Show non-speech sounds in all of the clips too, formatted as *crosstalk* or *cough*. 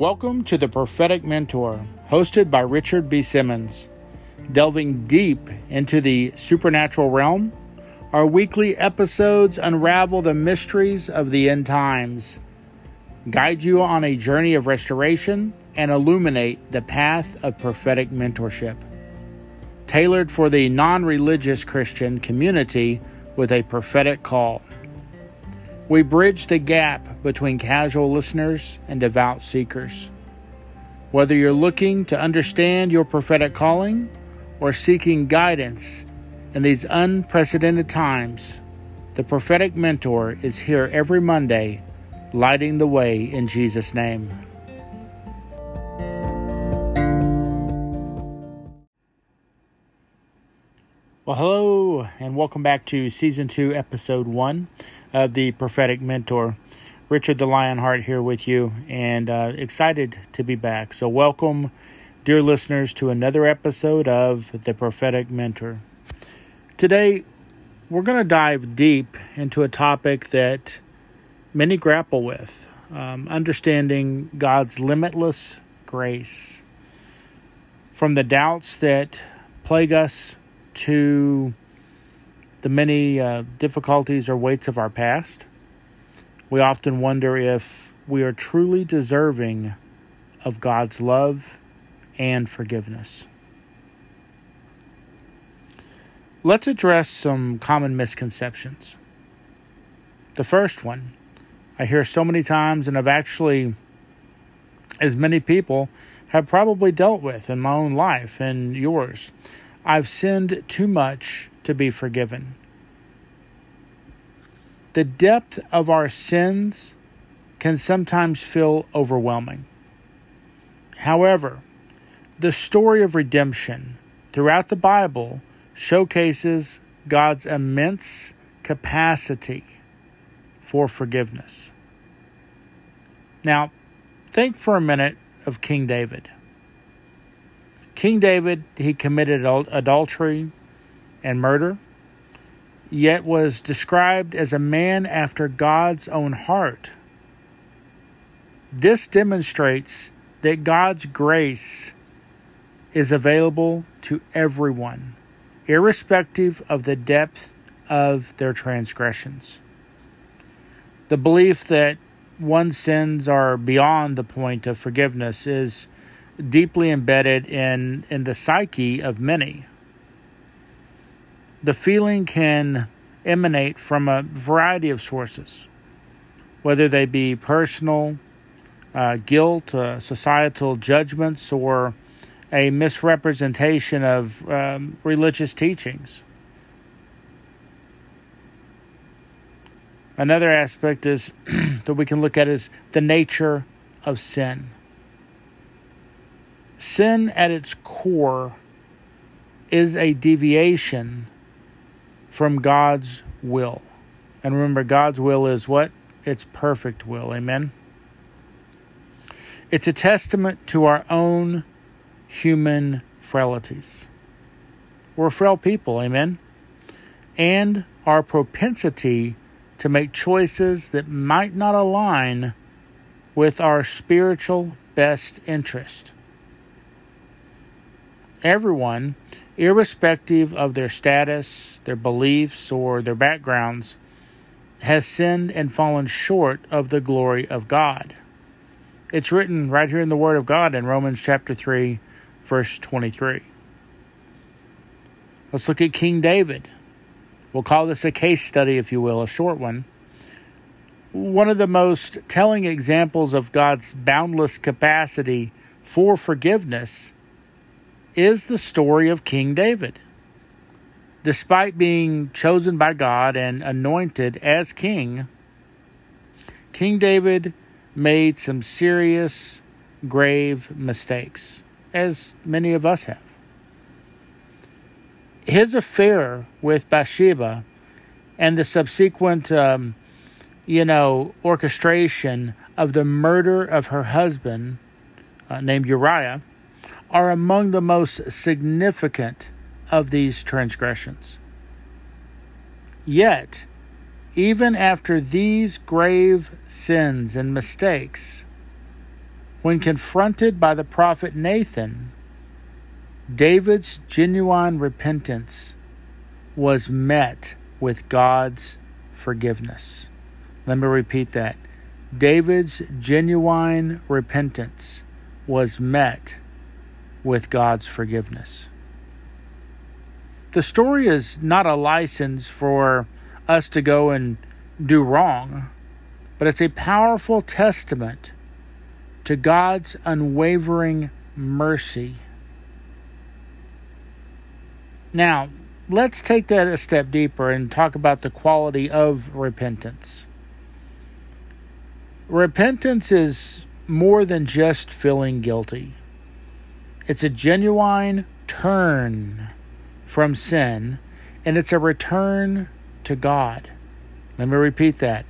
Welcome to the Prophetic Mentor, hosted by Richard B. Simmons. Delving deep into the supernatural realm, our weekly episodes unravel the mysteries of the end times, guide you on a journey of restoration, and illuminate the path of prophetic mentorship. Tailored for the non religious Christian community with a prophetic call. We bridge the gap between casual listeners and devout seekers. Whether you're looking to understand your prophetic calling or seeking guidance in these unprecedented times, the prophetic mentor is here every Monday, lighting the way in Jesus' name. Well, hello, and welcome back to Season 2, Episode 1 of the Prophetic Mentor. Richard the Lionheart here with you, and uh, excited to be back. So, welcome, dear listeners, to another episode of the Prophetic Mentor. Today, we're going to dive deep into a topic that many grapple with um, understanding God's limitless grace. From the doubts that plague us to the many uh, difficulties or weights of our past, we often wonder if we are truly deserving of God's love and forgiveness. Let's address some common misconceptions. The first one I hear so many times, and I've actually, as many people, have probably dealt with in my own life and yours. I've sinned too much to be forgiven. The depth of our sins can sometimes feel overwhelming. However, the story of redemption throughout the Bible showcases God's immense capacity for forgiveness. Now, think for a minute of King David. King David, he committed adultery, and murder, yet was described as a man after God's own heart. This demonstrates that God's grace is available to everyone, irrespective of the depth of their transgressions. The belief that one's sins are beyond the point of forgiveness is deeply embedded in, in the psyche of many. The feeling can emanate from a variety of sources, whether they be personal, uh, guilt, uh, societal judgments, or a misrepresentation of um, religious teachings. Another aspect is *clears throat* that we can look at is the nature of sin. Sin at its core is a deviation from God's will. And remember, God's will is what? It's perfect will. Amen. It's a testament to our own human frailties. We're frail people, amen? And our propensity to make choices that might not align with our spiritual best interest. Everyone irrespective of their status, their beliefs, or their backgrounds, has sinned and fallen short of the glory of God. It's written right here in the Word of God in Romans chapter 3, verse 23. Let's look at King David. We'll call this a case study, if you will, a short one. One of the most telling examples of God's boundless capacity for forgiveness is the story of King David. Despite being chosen by God and anointed as king, King David made some serious, grave mistakes, as many of us have. His affair with Bathsheba and the subsequent, um, you know, orchestration of the murder of her husband, uh, named Uriah, are among the most significant of these transgressions. Yet, even after these grave sins and mistakes, when confronted by the prophet Nathan, David's genuine repentance was met with God's forgiveness. Let me repeat that. David's genuine repentance was met with God's forgiveness. The story is not a license for us to go and do wrong, but it's a powerful testament to God's unwavering mercy. Now, let's take that a step deeper and talk about the quality of repentance. Repentance is more than just feeling guilty. It's a genuine turn from sin, and it's a return to God. Let me repeat that.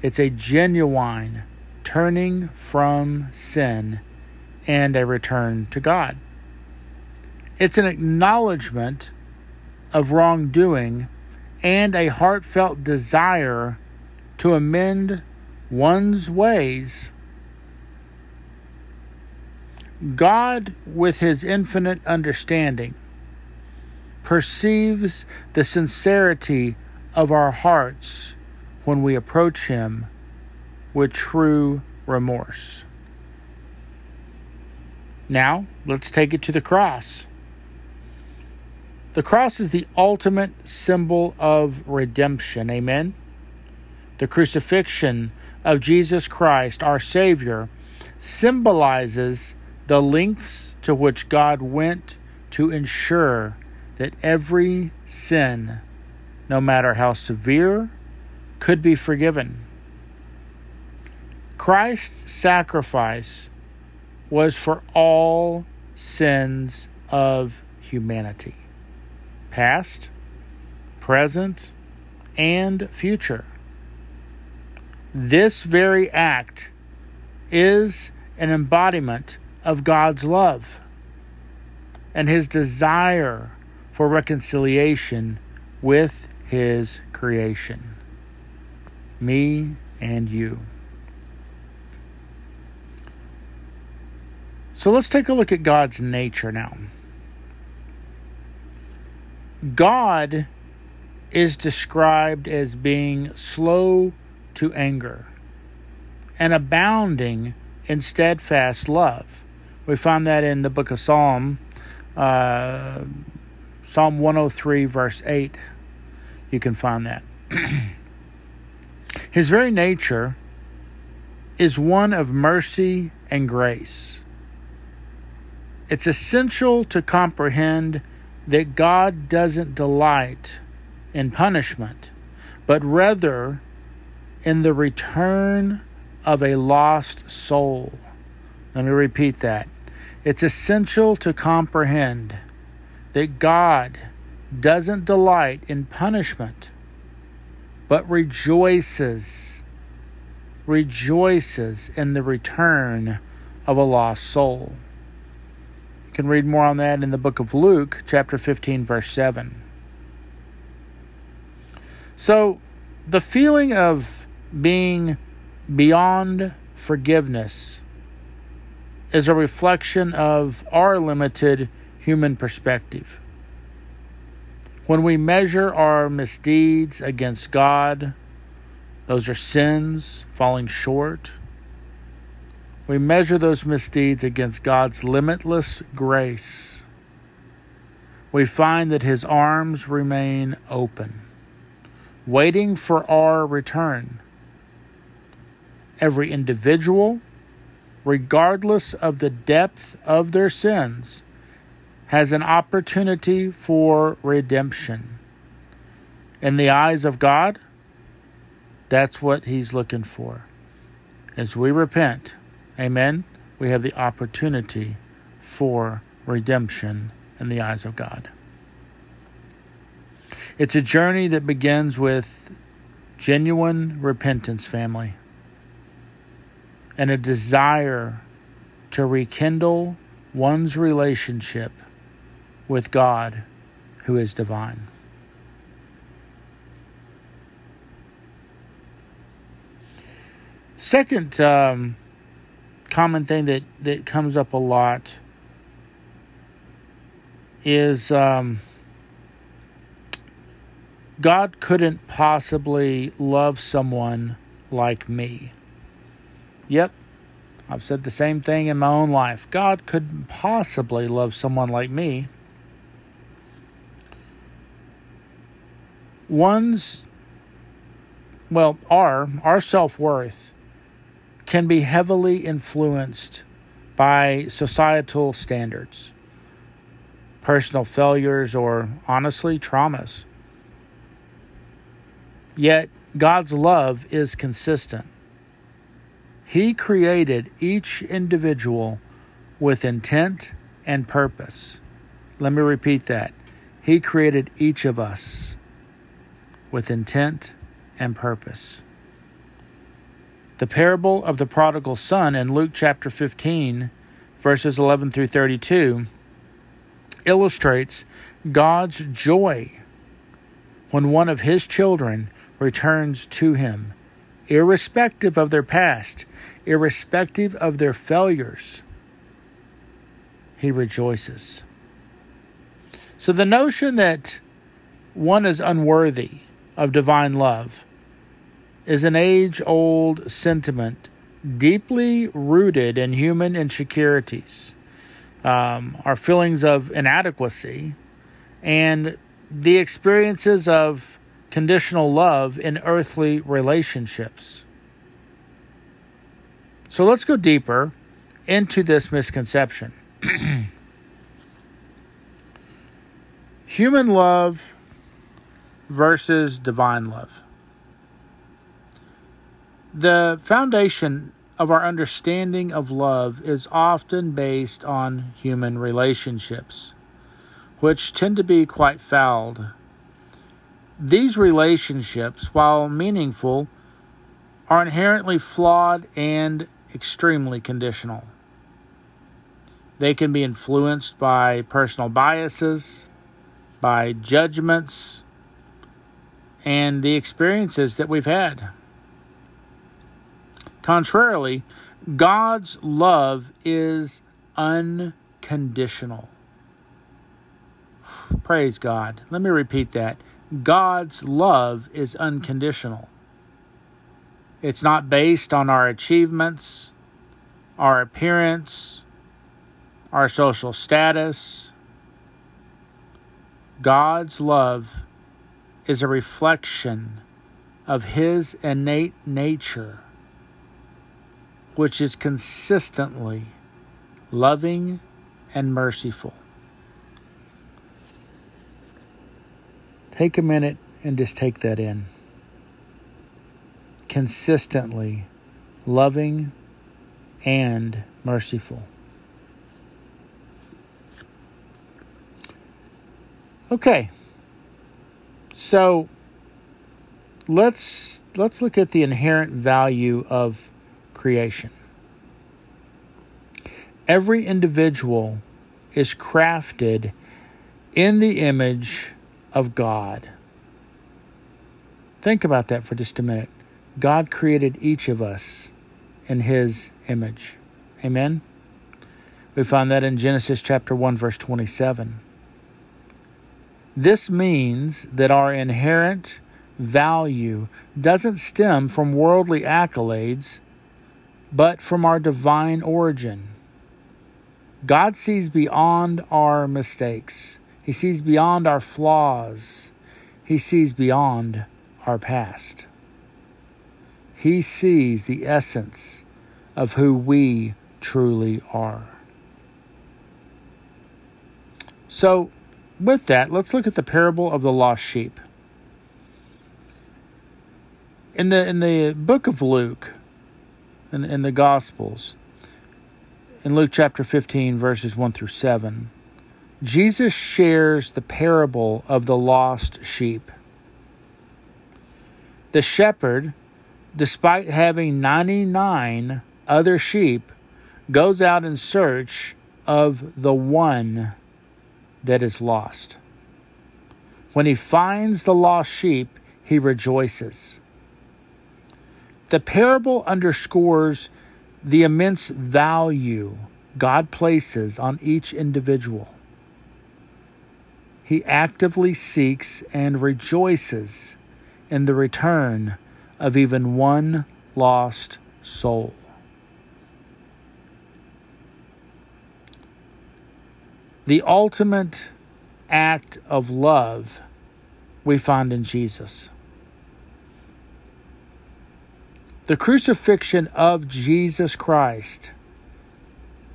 It's a genuine turning from sin and a return to God. It's an acknowledgement of wrongdoing and a heartfelt desire to amend one's ways. God, with his infinite understanding, perceives the sincerity of our hearts when we approach him with true remorse. Now, let's take it to the cross. The cross is the ultimate symbol of redemption. Amen. The crucifixion of Jesus Christ, our Savior, symbolizes the lengths to which God went to ensure that every sin, no matter how severe, could be forgiven. Christ's sacrifice was for all sins of humanity, past, present, and future. This very act is an embodiment of God's love and his desire for reconciliation with his creation, me and you. So let's take a look at God's nature now. God is described as being slow to anger and abounding in steadfast love. We find that in the book of Psalm, uh, Psalm 103, verse 8. You can find that. *clears throat* His very nature is one of mercy and grace. It's essential to comprehend that God doesn't delight in punishment, but rather in the return of a lost soul. Let me repeat that. It's essential to comprehend that God doesn't delight in punishment, but rejoices, rejoices in the return of a lost soul You can read more on that in the book of Luke, chapter 15, verse 7. So, the feeling of being beyond forgiveness is a reflection of our limited human perspective. When we measure our misdeeds against God, those are sins, falling short we measure those misdeeds against God's limitless grace. We find that His arms remain open, waiting for our return. Every individual, regardless of the depth of their sins, has an opportunity for redemption. In the eyes of God, that's what He's looking for. As we repent, Amen. We have the opportunity for redemption in the eyes of God. It's a journey that begins with genuine repentance, family, and a desire to rekindle one's relationship with God who is divine. Second, um, common thing that, that comes up a lot is um, God couldn't possibly love someone like me. Yep, I've said the same thing in my own life. God couldn't possibly love someone like me. One's, well, our, our self worth can be heavily influenced by societal standards, personal failures, or honestly, traumas. Yet, God's love is consistent. He created each individual with intent and purpose. Let me repeat that. He created each of us with intent and purpose. The parable of the prodigal son in Luke chapter 15, verses 11 through 32, illustrates God's joy when one of his children returns to him, irrespective of their past, irrespective of their failures. He rejoices. So the notion that one is unworthy of divine love is an age old sentiment deeply rooted in human insecurities, um, our feelings of inadequacy, and the experiences of conditional love in earthly relationships. So let's go deeper into this misconception. *clears throat* Human love versus divine love. The foundation of our understanding of love is often based on human relationships, which tend to be quite fouled. These relationships, while meaningful, are inherently flawed and extremely conditional. They can be influenced by personal biases, by judgments, and the experiences that we've had. Contrarily, God's love is unconditional. *sighs* Praise God. Let me repeat that. God's love is unconditional. It's not based on our achievements, our appearance, our social status. God's love is a reflection of His innate nature which is consistently loving and merciful. Take a minute and just take that in. Consistently loving and merciful. Okay. So let's let's look at the inherent value of creation. Every individual is crafted in the image of God. Think about that for just a minute. God created each of us in his image. Amen. We find that in Genesis chapter 1 verse 27. This means that our inherent value doesn't stem from worldly accolades but from our divine origin. God sees beyond our mistakes, He sees beyond our flaws, He sees beyond our past. He sees the essence of who we truly are. So, with that, let's look at the parable of the lost sheep. In the in the book of Luke, in, in the Gospels, in Luke chapter 15, verses 1 through 7, Jesus shares the parable of the lost sheep. The shepherd, despite having 99 other sheep, goes out in search of the one that is lost. When he finds the lost sheep, he rejoices. The parable underscores the immense value God places on each individual. He actively seeks and rejoices in the return of even one lost soul. The ultimate act of love we find in Jesus. The crucifixion of Jesus Christ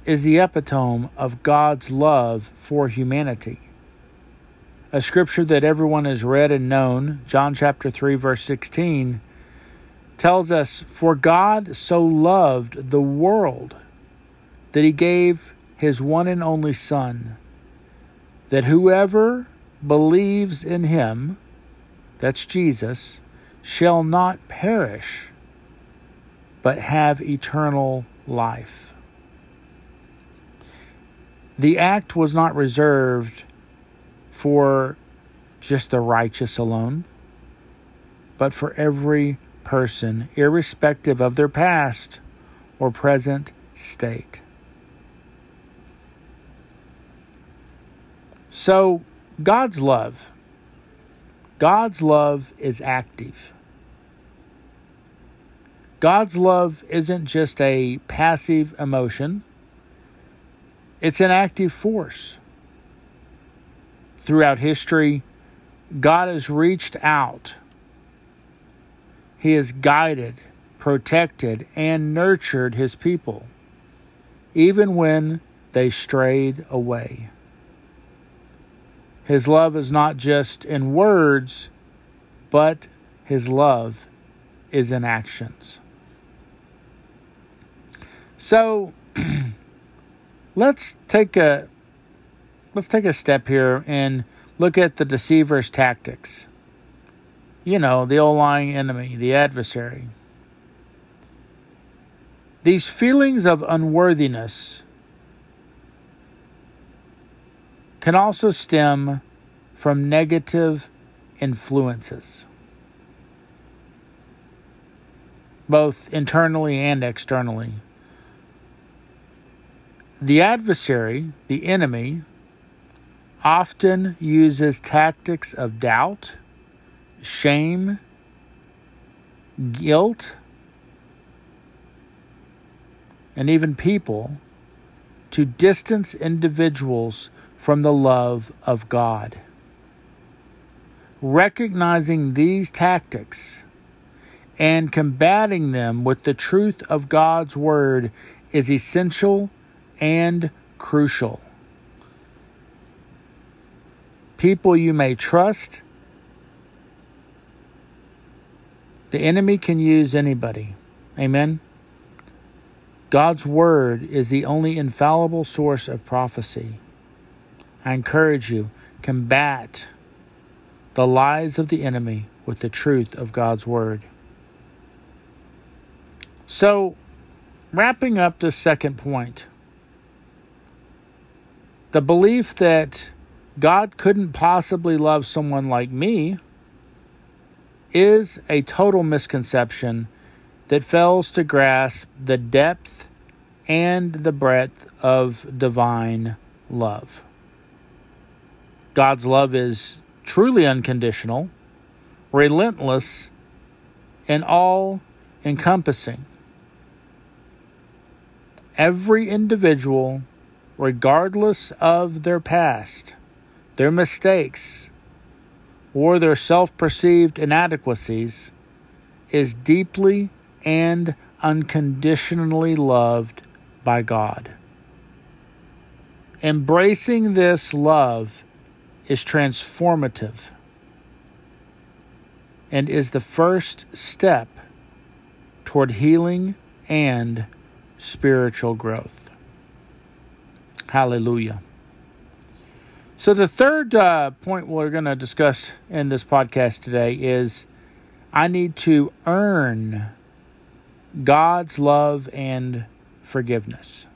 is the epitome of God's love for humanity. A scripture that everyone has read and known, John chapter 3 verse 16, tells us for God so loved the world that he gave his one and only son that whoever believes in him that's Jesus shall not perish but have eternal life. The act was not reserved for just the righteous alone, but for every person, irrespective of their past or present state. So, God's love. God's love is active. God's love isn't just a passive emotion, it's an active force. Throughout history, God has reached out. He has guided, protected, and nurtured his people, even when they strayed away. His love is not just in words, but his love is in actions. So *clears throat* let's take a let's take a step here and look at the deceiver's tactics. You know, the old lying enemy, the adversary. These feelings of unworthiness can also stem from negative influences, both internally and externally. The adversary, the enemy, often uses tactics of doubt, shame, guilt, and even people to distance individuals from the love of God. Recognizing these tactics and combating them with the truth of God's Word is essential and crucial. People you may trust. The enemy can use anybody. Amen. God's word is the only infallible source of prophecy. I encourage you, combat the lies of the enemy with the truth of God's word. So, wrapping up the second point the belief that God couldn't possibly love someone like me is a total misconception that fails to grasp the depth and the breadth of divine love. God's love is truly unconditional, relentless, and all encompassing. Every individual regardless of their past, their mistakes, or their self perceived inadequacies, is deeply and unconditionally loved by God. Embracing this love is transformative and is the first step toward healing and spiritual growth. Hallelujah. So, the third uh, point we're going to discuss in this podcast today is I need to earn God's love and forgiveness.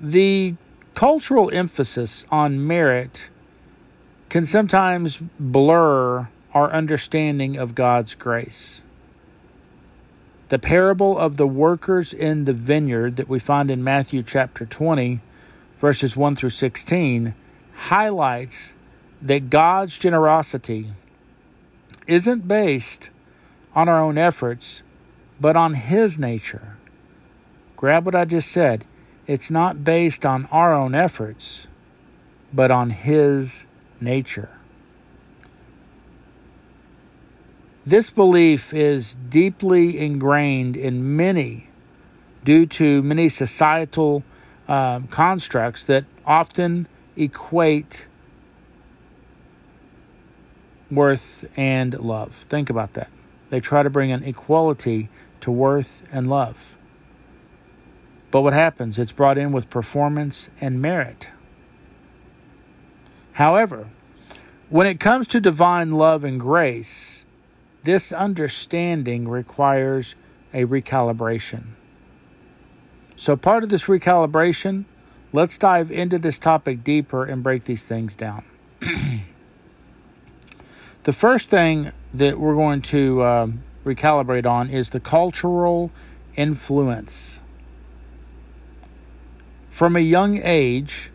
The cultural emphasis on merit can sometimes blur our understanding of God's grace. The parable of the workers in the vineyard that we find in Matthew chapter 20, verses 1 through 16, highlights that God's generosity isn't based on our own efforts, but on His nature. Grab what I just said. It's not based on our own efforts, but on His nature. This belief is deeply ingrained in many due to many societal uh, constructs that often equate worth and love. Think about that. They try to bring an equality to worth and love. But what happens? It's brought in with performance and merit. However, when it comes to divine love and grace, this understanding requires a recalibration. So, part of this recalibration, let's dive into this topic deeper and break these things down. *clears throat* the first thing that we're going to uh, recalibrate on is the cultural influence. From a young age,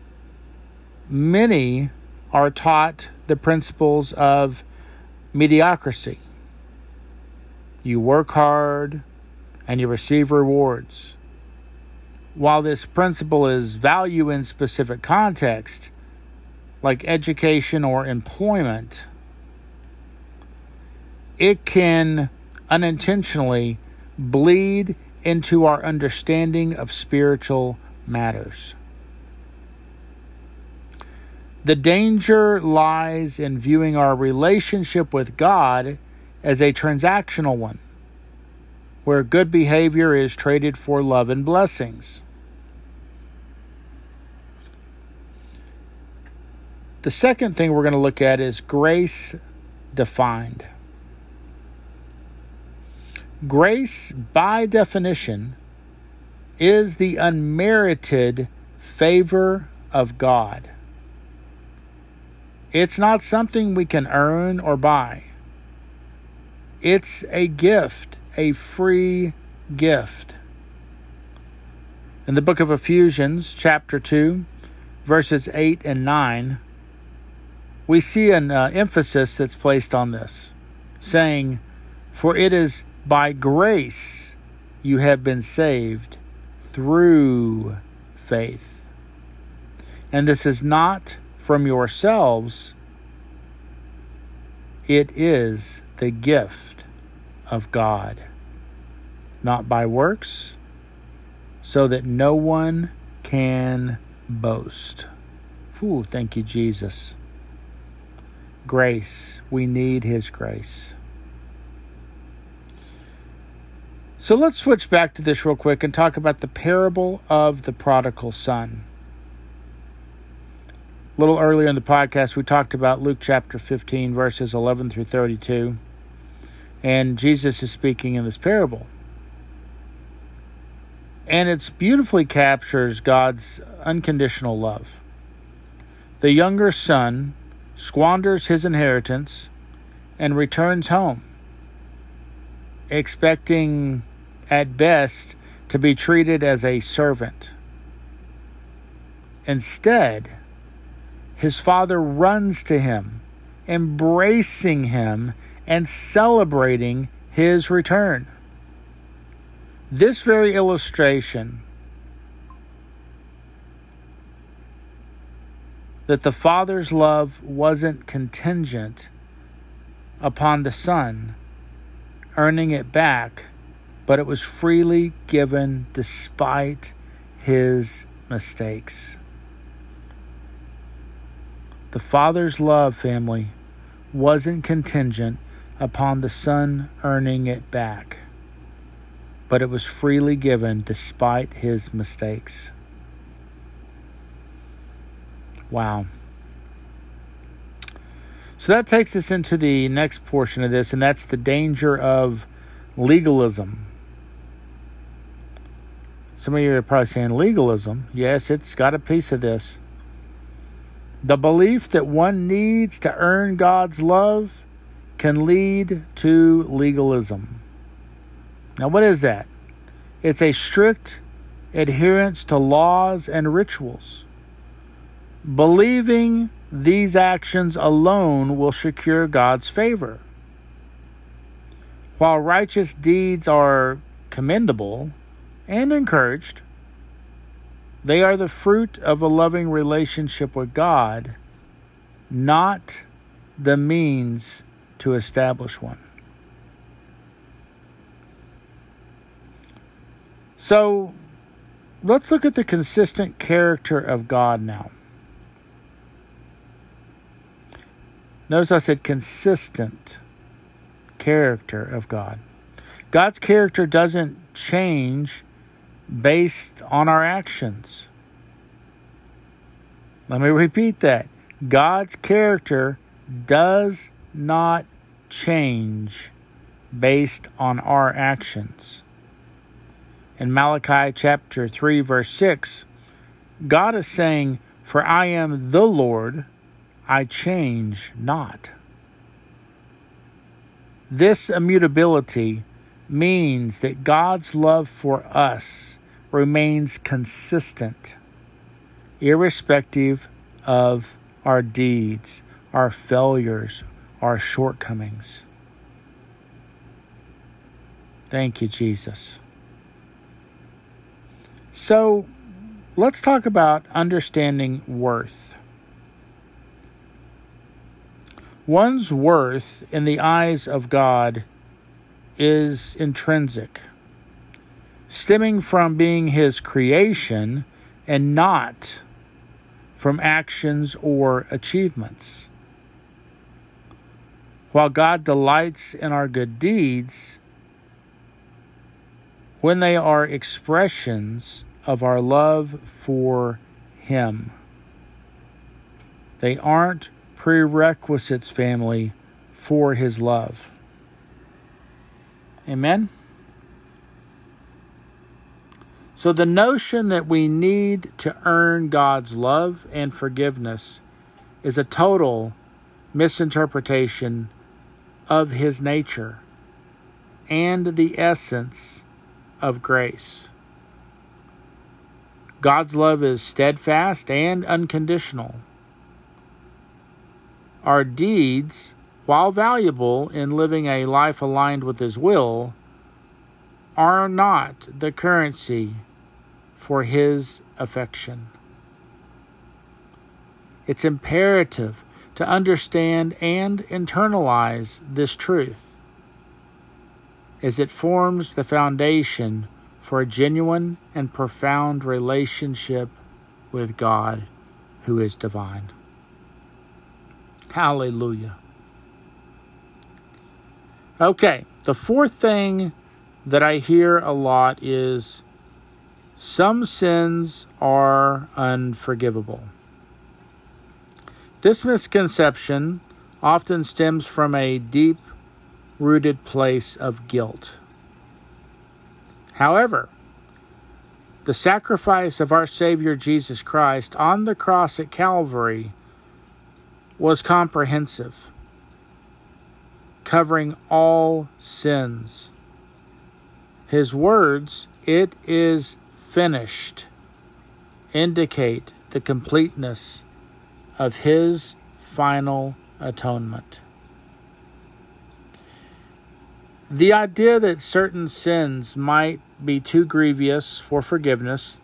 many are taught the principles of mediocrity. You work hard and you receive rewards. While this principle is value in specific context, like education or employment, it can unintentionally bleed into our understanding of spiritual matters. The danger lies in viewing our relationship with God as a transactional one, where good behavior is traded for love and blessings. The second thing we're going to look at is grace defined. Grace, by definition, is the unmerited favor of God. It's not something we can earn or buy. It's a gift, a free gift. In the book of Ephesians, chapter 2, verses 8 and 9, we see an uh, emphasis that's placed on this, saying, For it is by grace you have been saved through faith. And this is not from yourselves, it is the gift of God, not by works, so that no one can boast. Whew, thank you, Jesus. Grace, we need His grace. So let's switch back to this real quick and talk about the parable of the prodigal son. A little earlier in the podcast, we talked about Luke chapter 15, verses 11 through 32. And Jesus is speaking in this parable. And it beautifully captures God's unconditional love. The younger son squanders his inheritance and returns home, expecting at best to be treated as a servant. Instead, his father runs to him, embracing him and celebrating his return. This very illustration that the father's love wasn't contingent upon the son earning it back, but it was freely given despite his mistakes. The Father's love, family, wasn't contingent upon the Son earning it back, but it was freely given despite his mistakes. Wow. So that takes us into the next portion of this, and that's the danger of legalism. Some of you are probably saying legalism. Yes, it's got a piece of this. The belief that one needs to earn God's love can lead to legalism. Now, what is that? It's a strict adherence to laws and rituals. Believing these actions alone will secure God's favor. While righteous deeds are commendable and encouraged, they are the fruit of a loving relationship with God, not the means to establish one. So let's look at the consistent character of God now. Notice I said consistent character of God. God's character doesn't change based on our actions. Let me repeat that. God's character does not change based on our actions. In Malachi chapter 3, verse 6, God is saying, For I am the Lord, I change not. This immutability means that God's love for us remains consistent, irrespective of our deeds, our failures, our shortcomings. Thank you, Jesus. So, let's talk about understanding worth. One's worth in the eyes of God is intrinsic, stemming from being His creation and not from actions or achievements. While God delights in our good deeds, when they are expressions of our love for Him, they aren't prerequisites, family, for His love. Amen? So, the notion that we need to earn God's love and forgiveness is a total misinterpretation of His nature and the essence of grace. God's love is steadfast and unconditional. Our deeds, while valuable in living a life aligned with His will, are not the currency for His affection. It's imperative to understand and internalize this truth as it forms the foundation for a genuine and profound relationship with God who is divine. Hallelujah. Okay, the fourth thing that I hear a lot is some sins are unforgivable. This misconception often stems from a deep rooted place of guilt. However, the sacrifice of our Savior Jesus Christ on the cross at Calvary was comprehensive, covering all sins. His words, It is finished, indicate the completeness of His final atonement. The idea that certain sins might be too grievous for forgiveness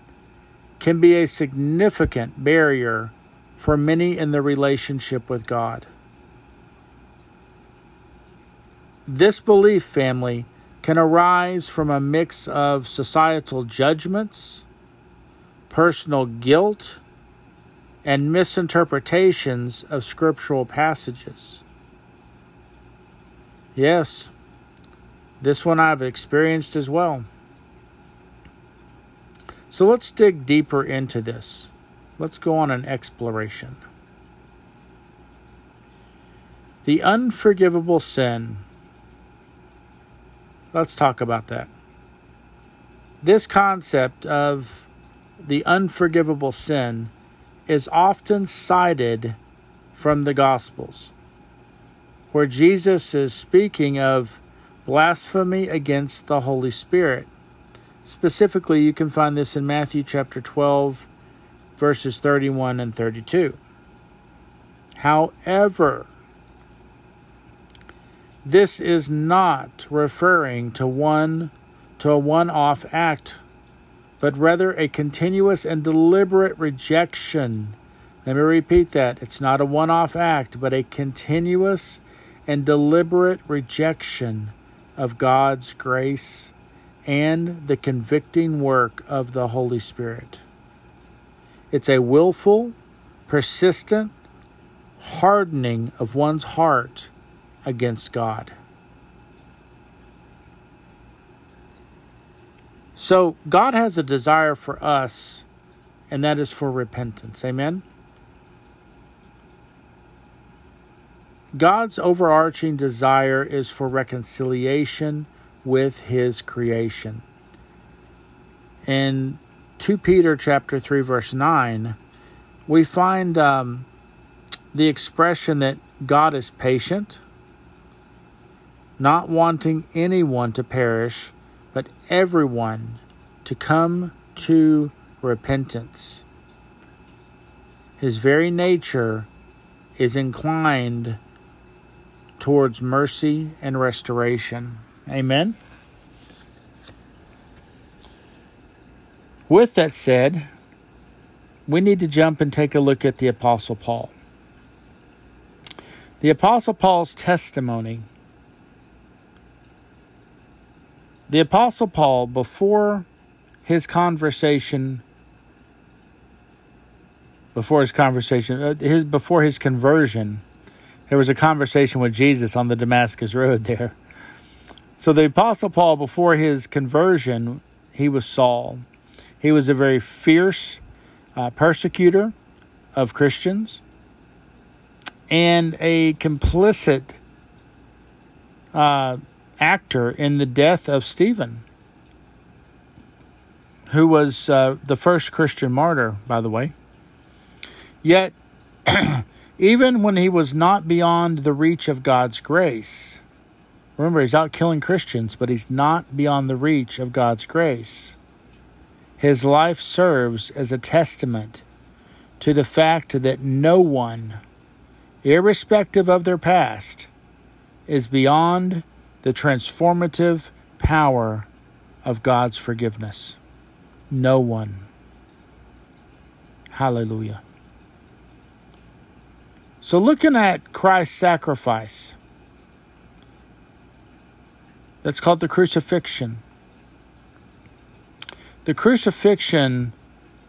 can be a significant barrier for many in their relationship with God. This belief family can arise from a mix of societal judgments, personal guilt, and misinterpretations of scriptural passages. Yes, this one I've experienced as well. So let's dig deeper into this. Let's go on an exploration. The unforgivable sin. Let's talk about that. This concept of the unforgivable sin is often cited from the Gospels, where Jesus is speaking of blasphemy against the Holy Spirit. Specifically, you can find this in Matthew chapter 12, verses 31 and 32. However, this is not referring to one to a one-off act, but rather a continuous and deliberate rejection. Let me repeat that. It's not a one-off act, but a continuous and deliberate rejection of God's grace and the convicting work of the Holy Spirit. It's a willful, persistent hardening of one's heart against God. So, God has a desire for us, and that is for repentance. Amen? God's overarching desire is for reconciliation with his creation. In 2 Peter chapter 3 verse 9, we find um, the expression that God is patient, not wanting anyone to perish, but everyone to come to repentance. His very nature is inclined towards mercy and restoration. Amen. With that said, we need to jump and take a look at the Apostle Paul. The Apostle Paul's testimony. The Apostle Paul, before his conversation, before his conversation, uh, his before his conversion, there was a conversation with Jesus on the Damascus Road there. So the Apostle Paul, before his conversion, he was Saul. He was a very fierce uh, persecutor of Christians and a complicit uh, actor in the death of Stephen, who was uh, the first Christian martyr, by the way. Yet, *clears throat* even when he was not beyond the reach of God's grace. Remember, he's out killing Christians, but he's not beyond the reach of God's grace. His life serves as a testament to the fact that no one, irrespective of their past, is beyond the transformative power of God's forgiveness. No one. Hallelujah. So, looking at Christ's sacrifice, that's called the crucifixion. The crucifixion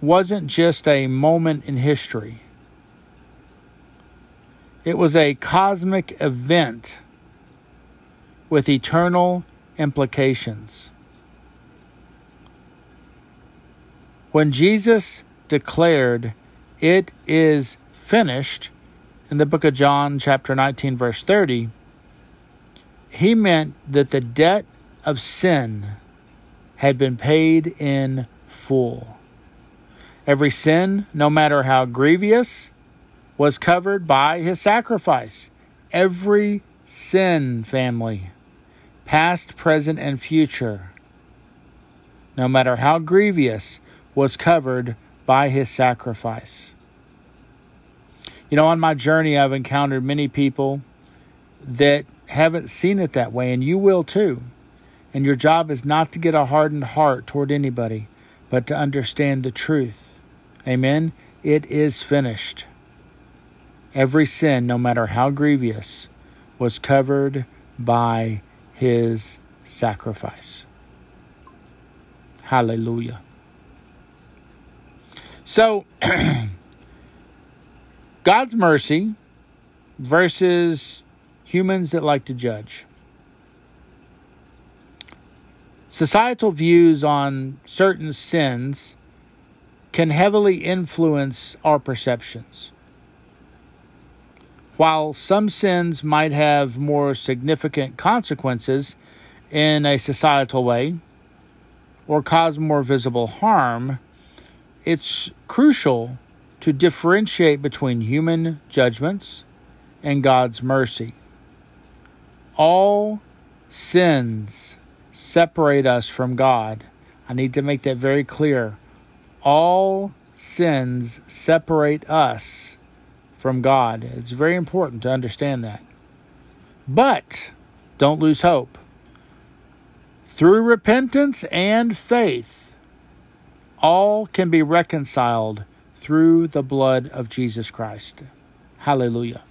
wasn't just a moment in history, it was a cosmic event with eternal implications. When Jesus declared, It is finished, in the book of John, chapter 19, verse 30, he meant that the debt of sin had been paid in full. Every sin, no matter how grievous, was covered by his sacrifice. Every sin, family, past, present, and future, no matter how grievous, was covered by his sacrifice. You know, on my journey, I've encountered many people that haven't seen it that way, and you will too. And your job is not to get a hardened heart toward anybody, but to understand the truth. Amen. It is finished. Every sin, no matter how grievous, was covered by his sacrifice. Hallelujah. So, *clears throat* God's mercy versus humans that like to judge. Societal views on certain sins can heavily influence our perceptions. While some sins might have more significant consequences in a societal way or cause more visible harm, it's crucial to differentiate between human judgments and God's mercy. All sins separate us from God. I need to make that very clear. All sins separate us from God. It's very important to understand that. But don't lose hope. Through repentance and faith, all can be reconciled through the blood of Jesus Christ. Hallelujah.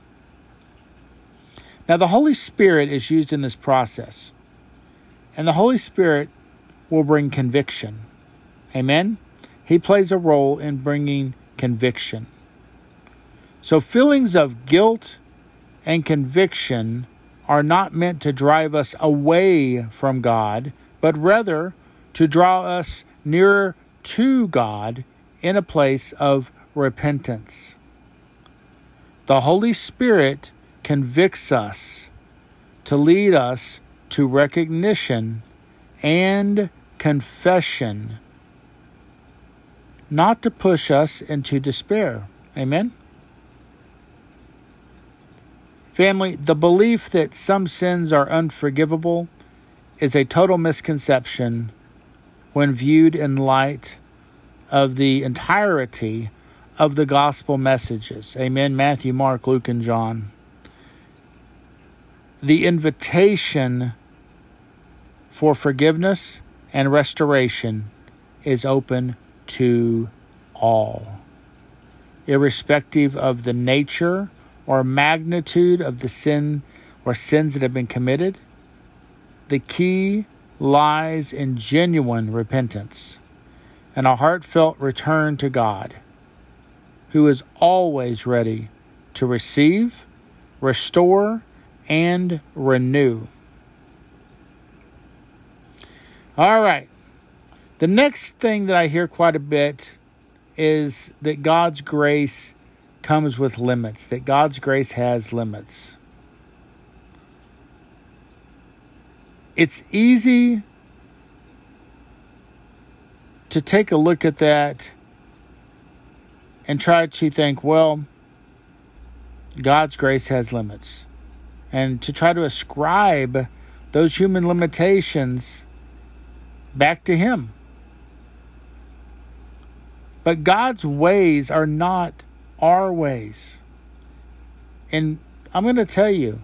Now, the Holy Spirit is used in this process, and the Holy Spirit will bring conviction. Amen? He plays a role in bringing conviction. So, feelings of guilt and conviction are not meant to drive us away from God, but rather to draw us nearer to God in a place of repentance. The Holy Spirit convicts us to lead us to recognition and confession, not to push us into despair. Amen? Family, the belief that some sins are unforgivable is a total misconception when viewed in light of the entirety of the gospel messages. Amen. Matthew, Mark, Luke, and John. The invitation for forgiveness and restoration is open to all, irrespective of the nature or magnitude of the sin or sins that have been committed. The key lies in genuine repentance and a heartfelt return to God, who is always ready to receive, restore, and renew. All right. The next thing that I hear quite a bit is that God's grace comes with limits, that God's grace has limits. It's easy to take a look at that and try to think, well, God's grace has limits. And to try to ascribe those human limitations back to Him. But God's ways are not our ways. And I'm going to tell you,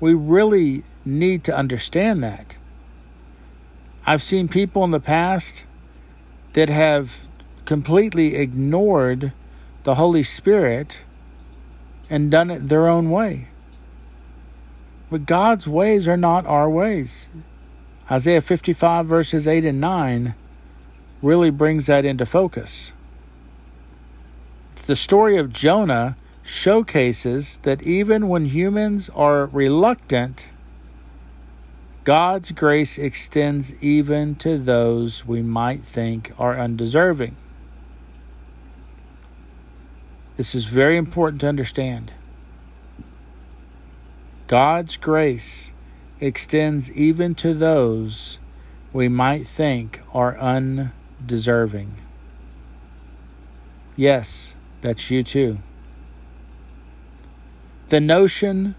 we really need to understand that. I've seen people in the past that have completely ignored the Holy Spirit and done it their own way. But God's ways are not our ways. Isaiah 55, verses 8 and 9, really brings that into focus. The story of Jonah showcases that even when humans are reluctant, God's grace extends even to those we might think are undeserving. This is very important to understand. God's grace extends even to those we might think are undeserving. Yes, that's you too. The notion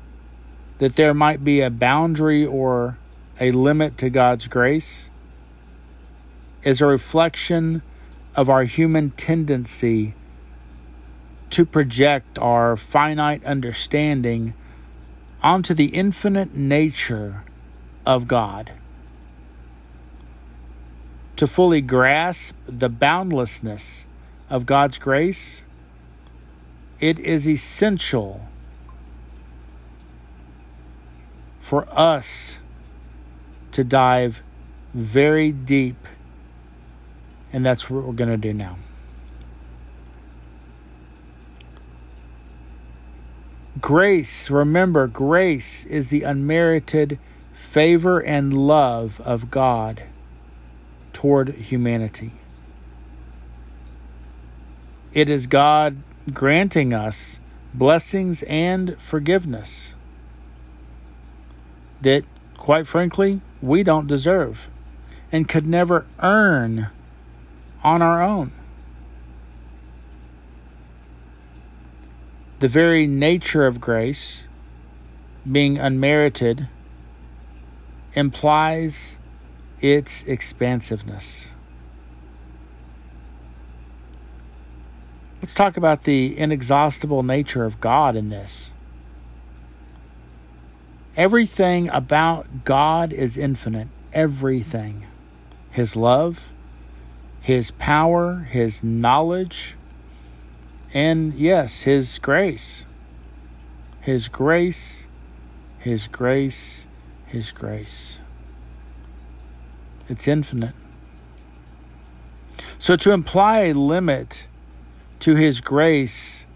that there might be a boundary or a limit to God's grace is a reflection of our human tendency to project our finite understanding onto the infinite nature of God. To fully grasp the boundlessness of God's grace, it is essential for us to dive very deep, and that's what we're going to do now. Grace, remember, grace is the unmerited favor and love of God toward humanity. It is God granting us blessings and forgiveness that, quite frankly, we don't deserve and could never earn on our own. The very nature of grace, being unmerited, implies its expansiveness. Let's talk about the inexhaustible nature of God in this. Everything about God is infinite. Everything. His love, His power, His knowledge, and yes, His grace. His grace, His grace, His grace. It's infinite. So to imply a limit to His grace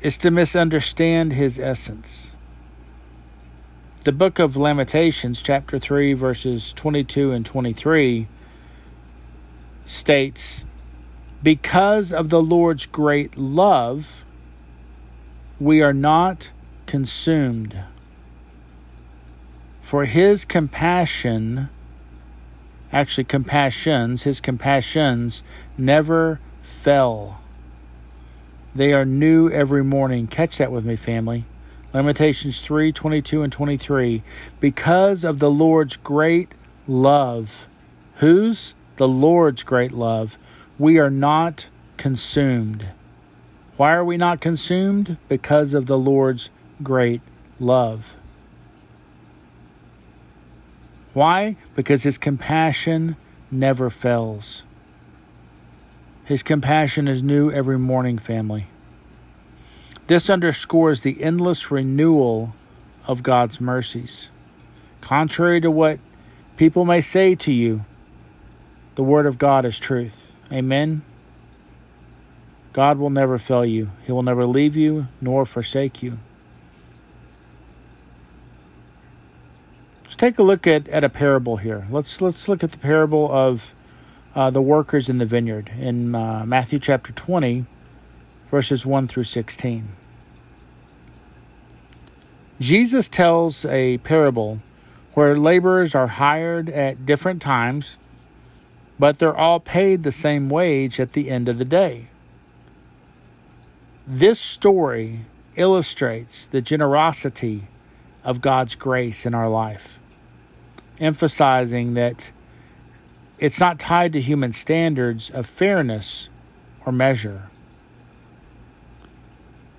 is to misunderstand His essence. The book of Lamentations, chapter 3, verses 22 and 23, states, Because of the Lord's great love, we are not consumed. For his compassion, actually, compassions, his compassions never fell. They are new every morning. Catch that with me, family. Lamentations 3 22 and 23. Because of the Lord's great love, whose? The Lord's great love, we are not consumed. Why are we not consumed? Because of the Lord's great love. Why? Because his compassion never fails. His compassion is new every morning, family. This underscores the endless renewal of God's mercies. Contrary to what people may say to you, the Word of God is truth. Amen. God will never fail you, He will never leave you nor forsake you. Let's take a look at, at a parable here. Let's let's look at the parable of uh, the workers in the vineyard in uh, Matthew chapter 20, verses 1 through 16. Jesus tells a parable where laborers are hired at different times, but they're all paid the same wage at the end of the day. This story illustrates the generosity of God's grace in our life, emphasizing that it's not tied to human standards of fairness or measure.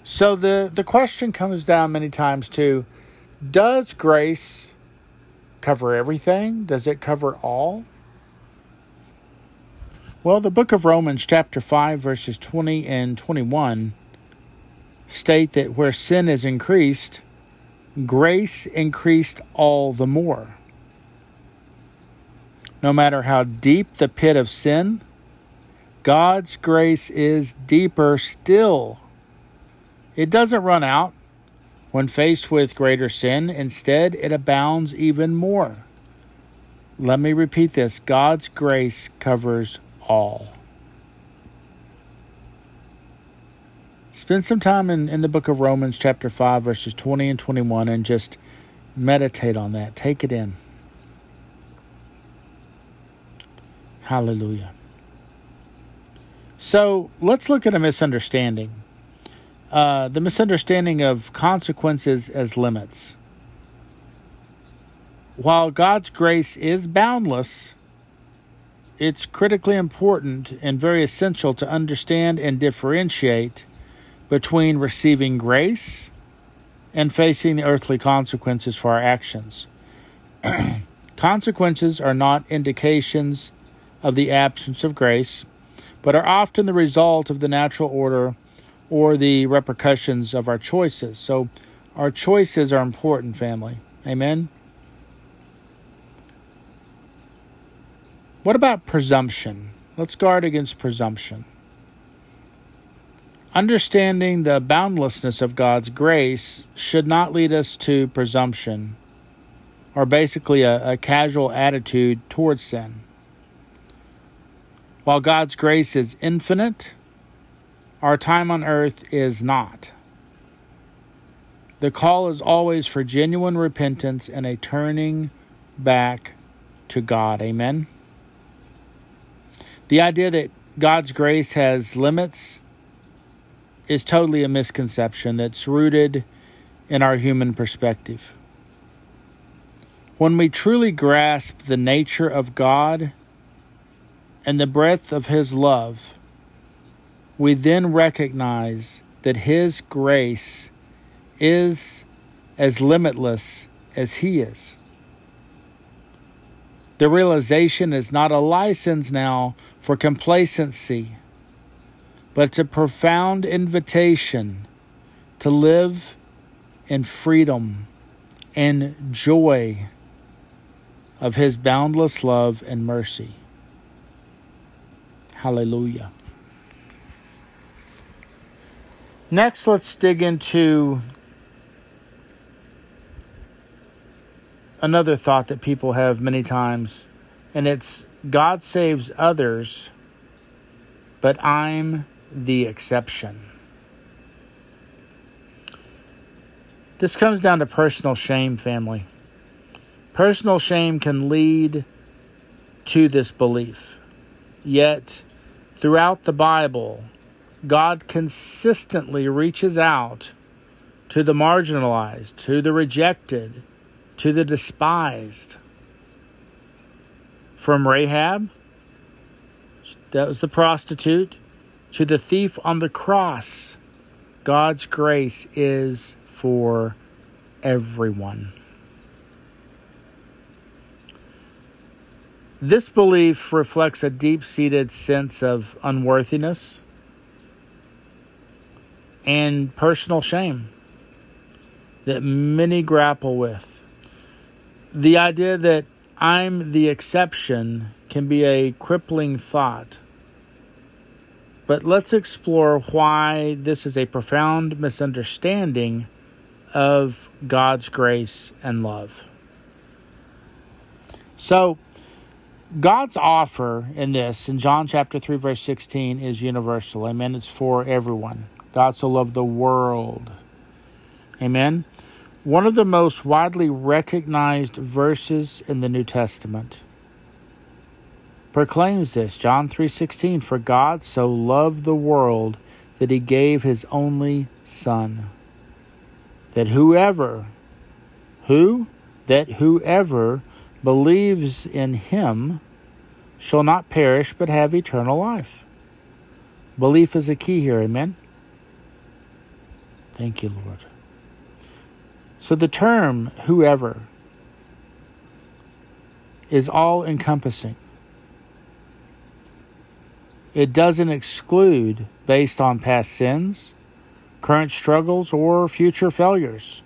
So the, the question comes down many times to does grace cover everything? Does it cover all? Well, the book of Romans, chapter 5, verses 20 and 21, state that where sin is increased, grace increased all the more. No matter how deep the pit of sin, God's grace is deeper still. It doesn't run out when faced with greater sin. Instead, it abounds even more. Let me repeat this God's grace covers all. Spend some time in, in the book of Romans, chapter 5, verses 20 and 21, and just meditate on that. Take it in. Hallelujah. So let's look at a misunderstanding. Uh, the misunderstanding of consequences as limits. While God's grace is boundless, it's critically important and very essential to understand and differentiate between receiving grace and facing the earthly consequences for our actions. *clears throat* consequences are not indications of the absence of grace, but are often the result of the natural order or the repercussions of our choices. So, our choices are important, family. Amen. What about presumption? Let's guard against presumption. Understanding the boundlessness of God's grace should not lead us to presumption or basically a, a casual attitude towards sin. While God's grace is infinite, our time on earth is not. The call is always for genuine repentance and a turning back to God. Amen. The idea that God's grace has limits is totally a misconception that's rooted in our human perspective. When we truly grasp the nature of God and the breadth of His love, we then recognize that His grace is as limitless as He is. The realization is not a license now for complacency, but it's a profound invitation to live in freedom and joy of His boundless love and mercy. Hallelujah. Next, let's dig into another thought that people have many times, and it's God saves others, but I'm the exception. This comes down to personal shame, family. Personal shame can lead to this belief. Yet, throughout the Bible, God consistently reaches out to the marginalized, to the rejected, to the despised. From Rahab, that was the prostitute, to the thief on the cross, God's grace is for everyone. This belief reflects a deep seated sense of unworthiness and personal shame that many grapple with. The idea that I'm the exception can be a crippling thought. But let's explore why this is a profound misunderstanding of God's grace and love. So, God's offer in this, in John chapter 3, verse 16, is universal. Amen. It's for everyone. God so loved the world. Amen. One of the most widely recognized verses in the New Testament proclaims this John 3:16 for God so loved the world that he gave his only son that whoever who that whoever believes in him shall not perish but have eternal life. Belief is a key here, amen. Thank you, Lord. So the term whoever is all encompassing. It doesn't exclude based on past sins, current struggles, or future failures.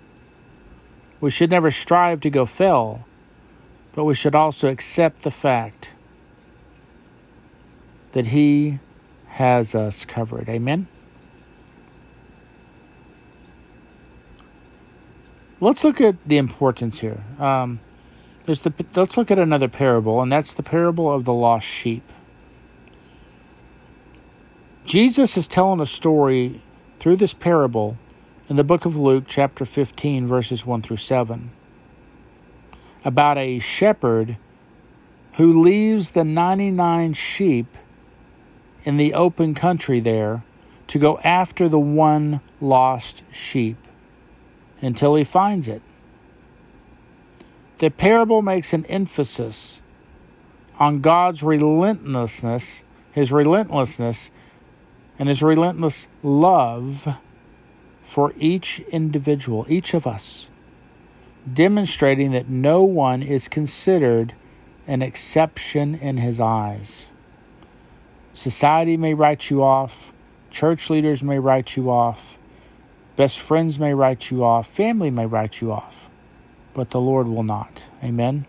We should never strive to go fail, but we should also accept the fact that He has us covered. Amen. Let's look at the importance here. Um, there's the let's look at another parable, and that's the parable of the lost sheep. Jesus is telling a story through this parable in the book of Luke, chapter 15, verses 1 through 7, about a shepherd who leaves the 99 sheep in the open country there to go after the one lost sheep until he finds it. The parable makes an emphasis on God's relentlessness, his relentlessness, and his relentless love for each individual, each of us, demonstrating that no one is considered an exception in his eyes. Society may write you off, church leaders may write you off, Best friends may write you off, family may write you off, but the Lord will not. Amen?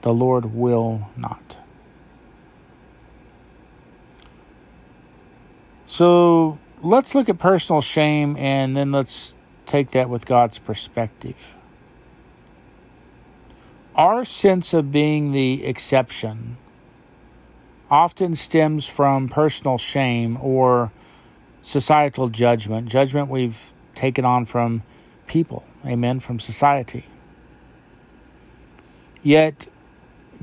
The Lord will not. So let's look at personal shame and then let's take that with God's perspective. Our sense of being the exception often stems from personal shame or societal judgment, judgment we've taken on from people, amen, from society. Yet,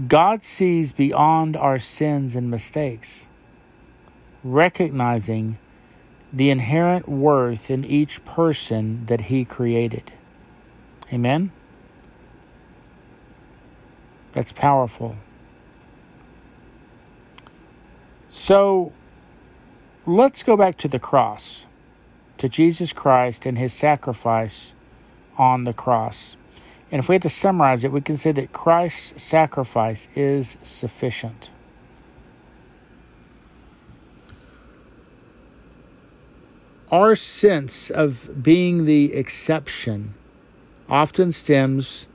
God sees beyond our sins and mistakes, recognizing the inherent worth in each person that He created. Amen? That's powerful. So let's go back to the cross, to Jesus Christ and his sacrifice on the cross. And if we had to summarize it, we can say that Christ's sacrifice is sufficient. Our sense of being the exception often stems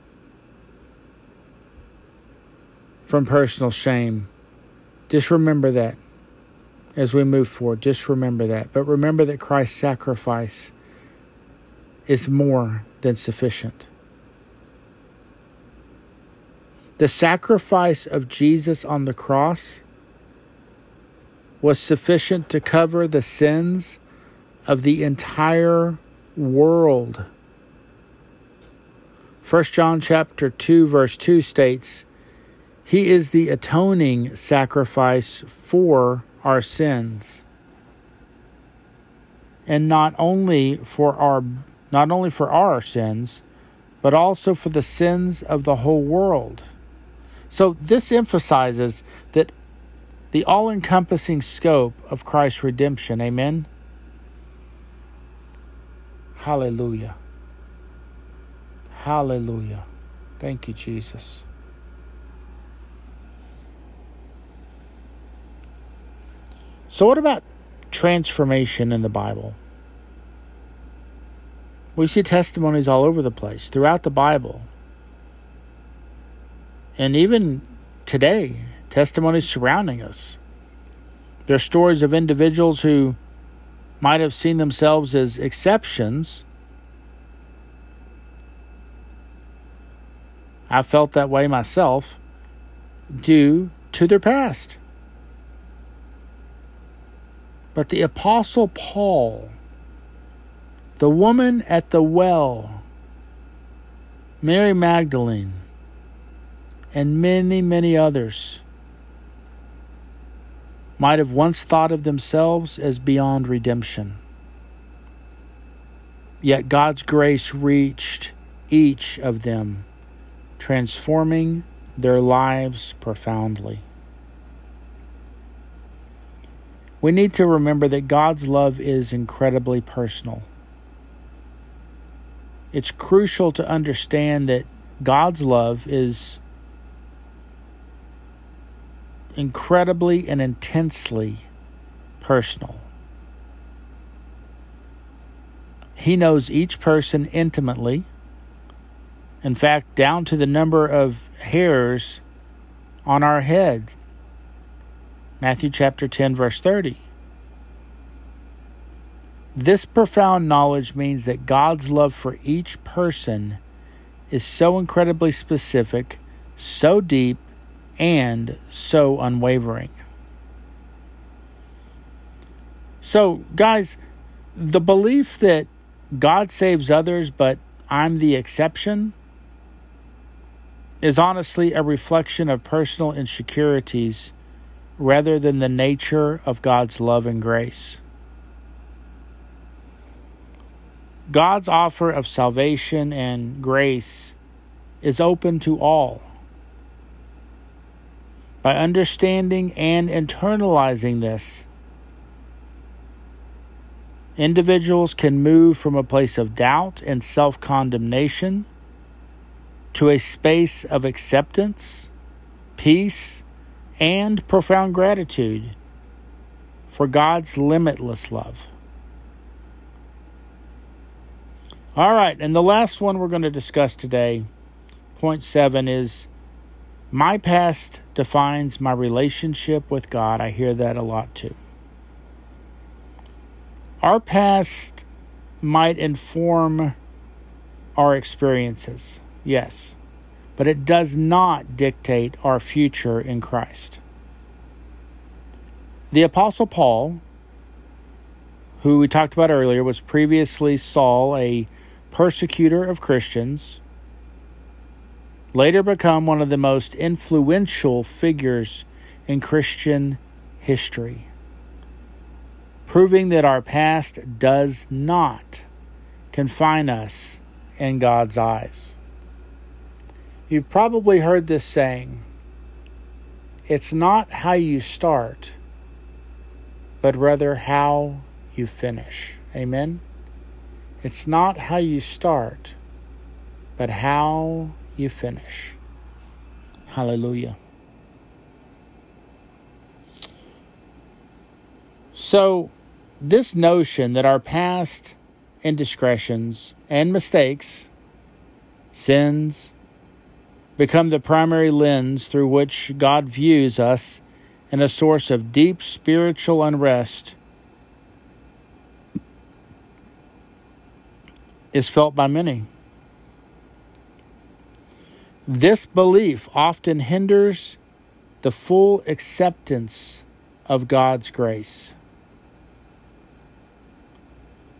from personal shame. Just remember that as we move forward. Just remember that. But remember that Christ's sacrifice is more than sufficient. The sacrifice of Jesus on the cross was sufficient to cover the sins of the entire world. 1 John chapter 2 verse 2 states, "He is the atoning sacrifice for our sins." And not only for our not only for our sins, but also for the sins of the whole world. So, this emphasizes that the all encompassing scope of Christ's redemption. Amen. Hallelujah. Hallelujah. Thank you, Jesus. So, what about transformation in the Bible? We see testimonies all over the place throughout the Bible and even today, testimonies surrounding us. There are stories of individuals who might have seen themselves as exceptions. I felt that way myself due to their past. But the Apostle Paul, the woman at the well, Mary Magdalene, and many, many others might have once thought of themselves as beyond redemption. Yet God's grace reached each of them, transforming their lives profoundly. We need to remember that God's love is incredibly personal. It's crucial to understand that God's love is incredibly and intensely personal. He knows each person intimately. In fact, down to the number of hairs on our heads. Matthew chapter 10, verse 30. This profound knowledge means that God's love for each person is so incredibly specific, so deep, and so unwavering. So, guys, the belief that God saves others, but I'm the exception, is honestly a reflection of personal insecurities rather than the nature of God's love and grace. God's offer of salvation and grace is open to all. By understanding and internalizing this, individuals can move from a place of doubt and self condemnation to a space of acceptance, peace, and profound gratitude for God's limitless love. All right, and the last one we're going to discuss today, point seven, is my past defines my relationship with God. I hear that a lot too. Our past might inform our experiences, yes, but it does not dictate our future in Christ. The Apostle Paul, who we talked about earlier, was previously Saul, a persecutor of Christians later become one of the most influential figures in Christian history, proving that our past does not confine us in God's eyes. You've probably heard this saying it's not how you start, but rather how you finish. Amen? It's not how you start, but how you finish. Hallelujah. So, this notion that our past indiscretions and mistakes, sins, become the primary lens through which God views us and a source of deep spiritual unrest is felt by many. This belief often hinders the full acceptance of God's grace.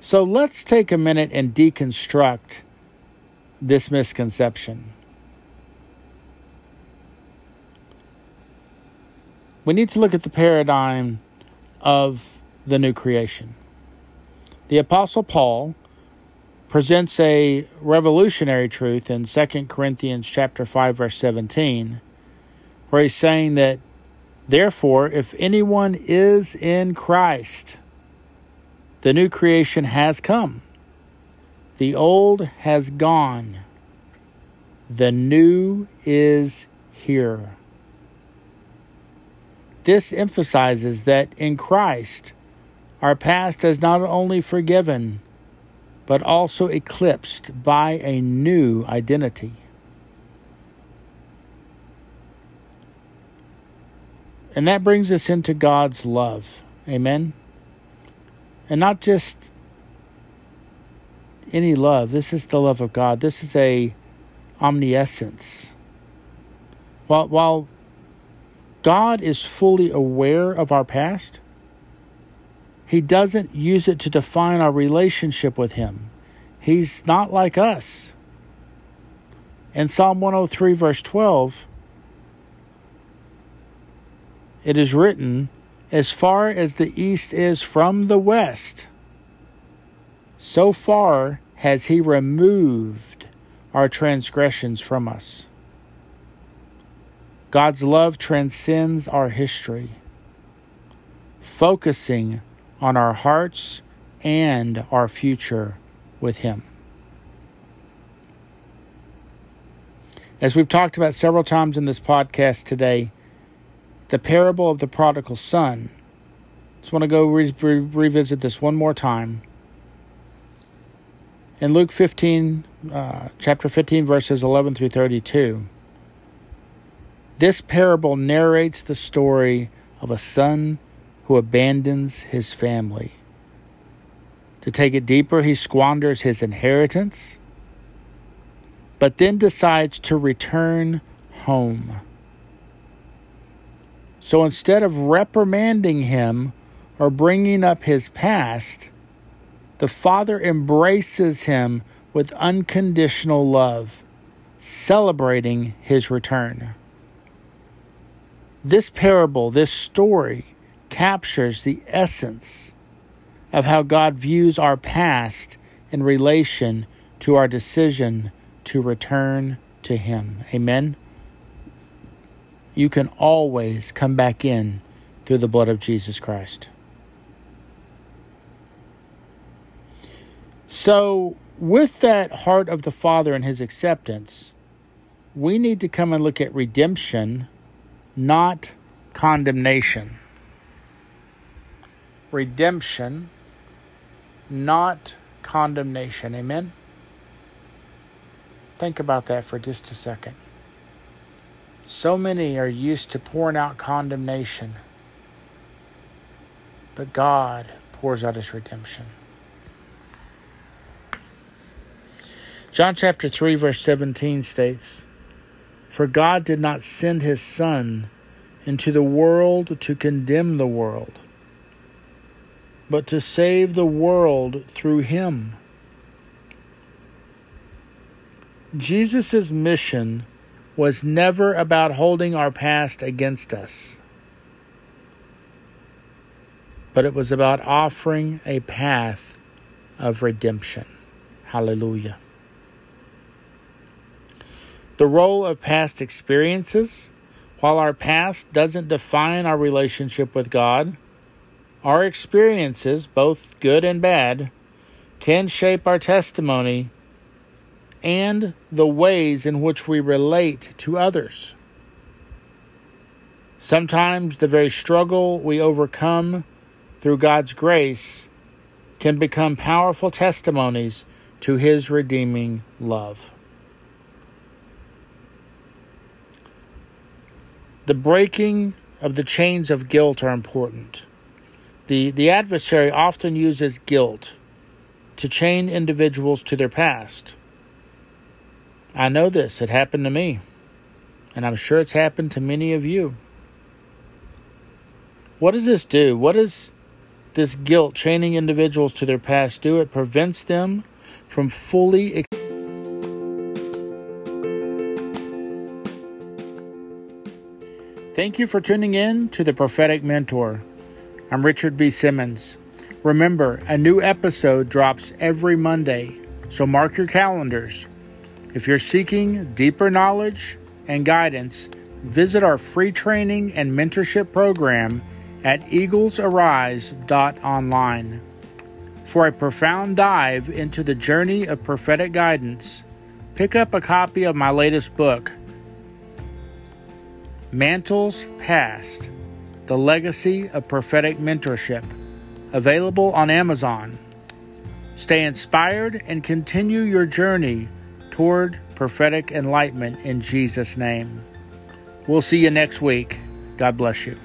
So let's take a minute and deconstruct this misconception. We need to look at the paradigm of the new creation. The Apostle Paul presents a revolutionary truth in 2 Corinthians chapter 5 verse 17 where he's saying that therefore if anyone is in Christ the new creation has come. The old has gone. The new is here. This emphasizes that in Christ, our past is not only forgiven, but also eclipsed by a new identity. And that brings us into God's love. Amen and not just any love. This is the love of God. This is a omniscience. While while God is fully aware of our past, he doesn't use it to define our relationship with him. He's not like us. In Psalm 103 verse 12, it is written, as far as the east is from the west, so far has he removed our transgressions from us. God's love transcends our history, focusing on our hearts and our future with Him. As we've talked about several times in this podcast today, the parable of the prodigal son. Just want to go re- re- revisit this one more time. In Luke 15, uh, chapter 15, verses 11 through 32, this parable narrates the story of a son who abandons his family. To take it deeper, he squanders his inheritance, but then decides to return home. So instead of reprimanding him or bringing up his past, the Father embraces him with unconditional love, celebrating his return. This parable, this story, captures the essence of how God views our past in relation to our decision to return to Him. Amen you can always come back in through the blood of Jesus Christ. So, with that heart of the Father and his acceptance, we need to come and look at redemption, not condemnation. Redemption, not condemnation. Amen? Think about that for just a second. So many are used to pouring out condemnation, but God pours out his redemption. John chapter 3, verse 17 states, For God did not send his Son into the world to condemn the world, but to save the world through him. Jesus' mission was never about holding our past against us, but it was about offering a path of redemption. Hallelujah. The role of past experiences. While our past doesn't define our relationship with God, our experiences, both good and bad, can shape our testimony and the ways in which we relate to others. Sometimes the very struggle we overcome through God's grace can become powerful testimonies to His redeeming love. The breaking of the chains of guilt are important. The, the adversary often uses guilt to chain individuals to their past. I know this, it happened to me, and I'm sure it's happened to many of you. What does this do? What does this guilt chaining individuals to their past do? It prevents them from fully. Thank you for tuning in to the Prophetic Mentor. I'm Richard B. Simmons. Remember, a new episode drops every Monday, so mark your calendars. If you're seeking deeper knowledge and guidance, visit our free training and mentorship program at eaglesarise.online. For a profound dive into the journey of prophetic guidance, pick up a copy of my latest book, Mantles Past The Legacy of Prophetic Mentorship, available on Amazon. Stay inspired and continue your journey toward prophetic enlightenment in Jesus' name. We'll see you next week. God bless you.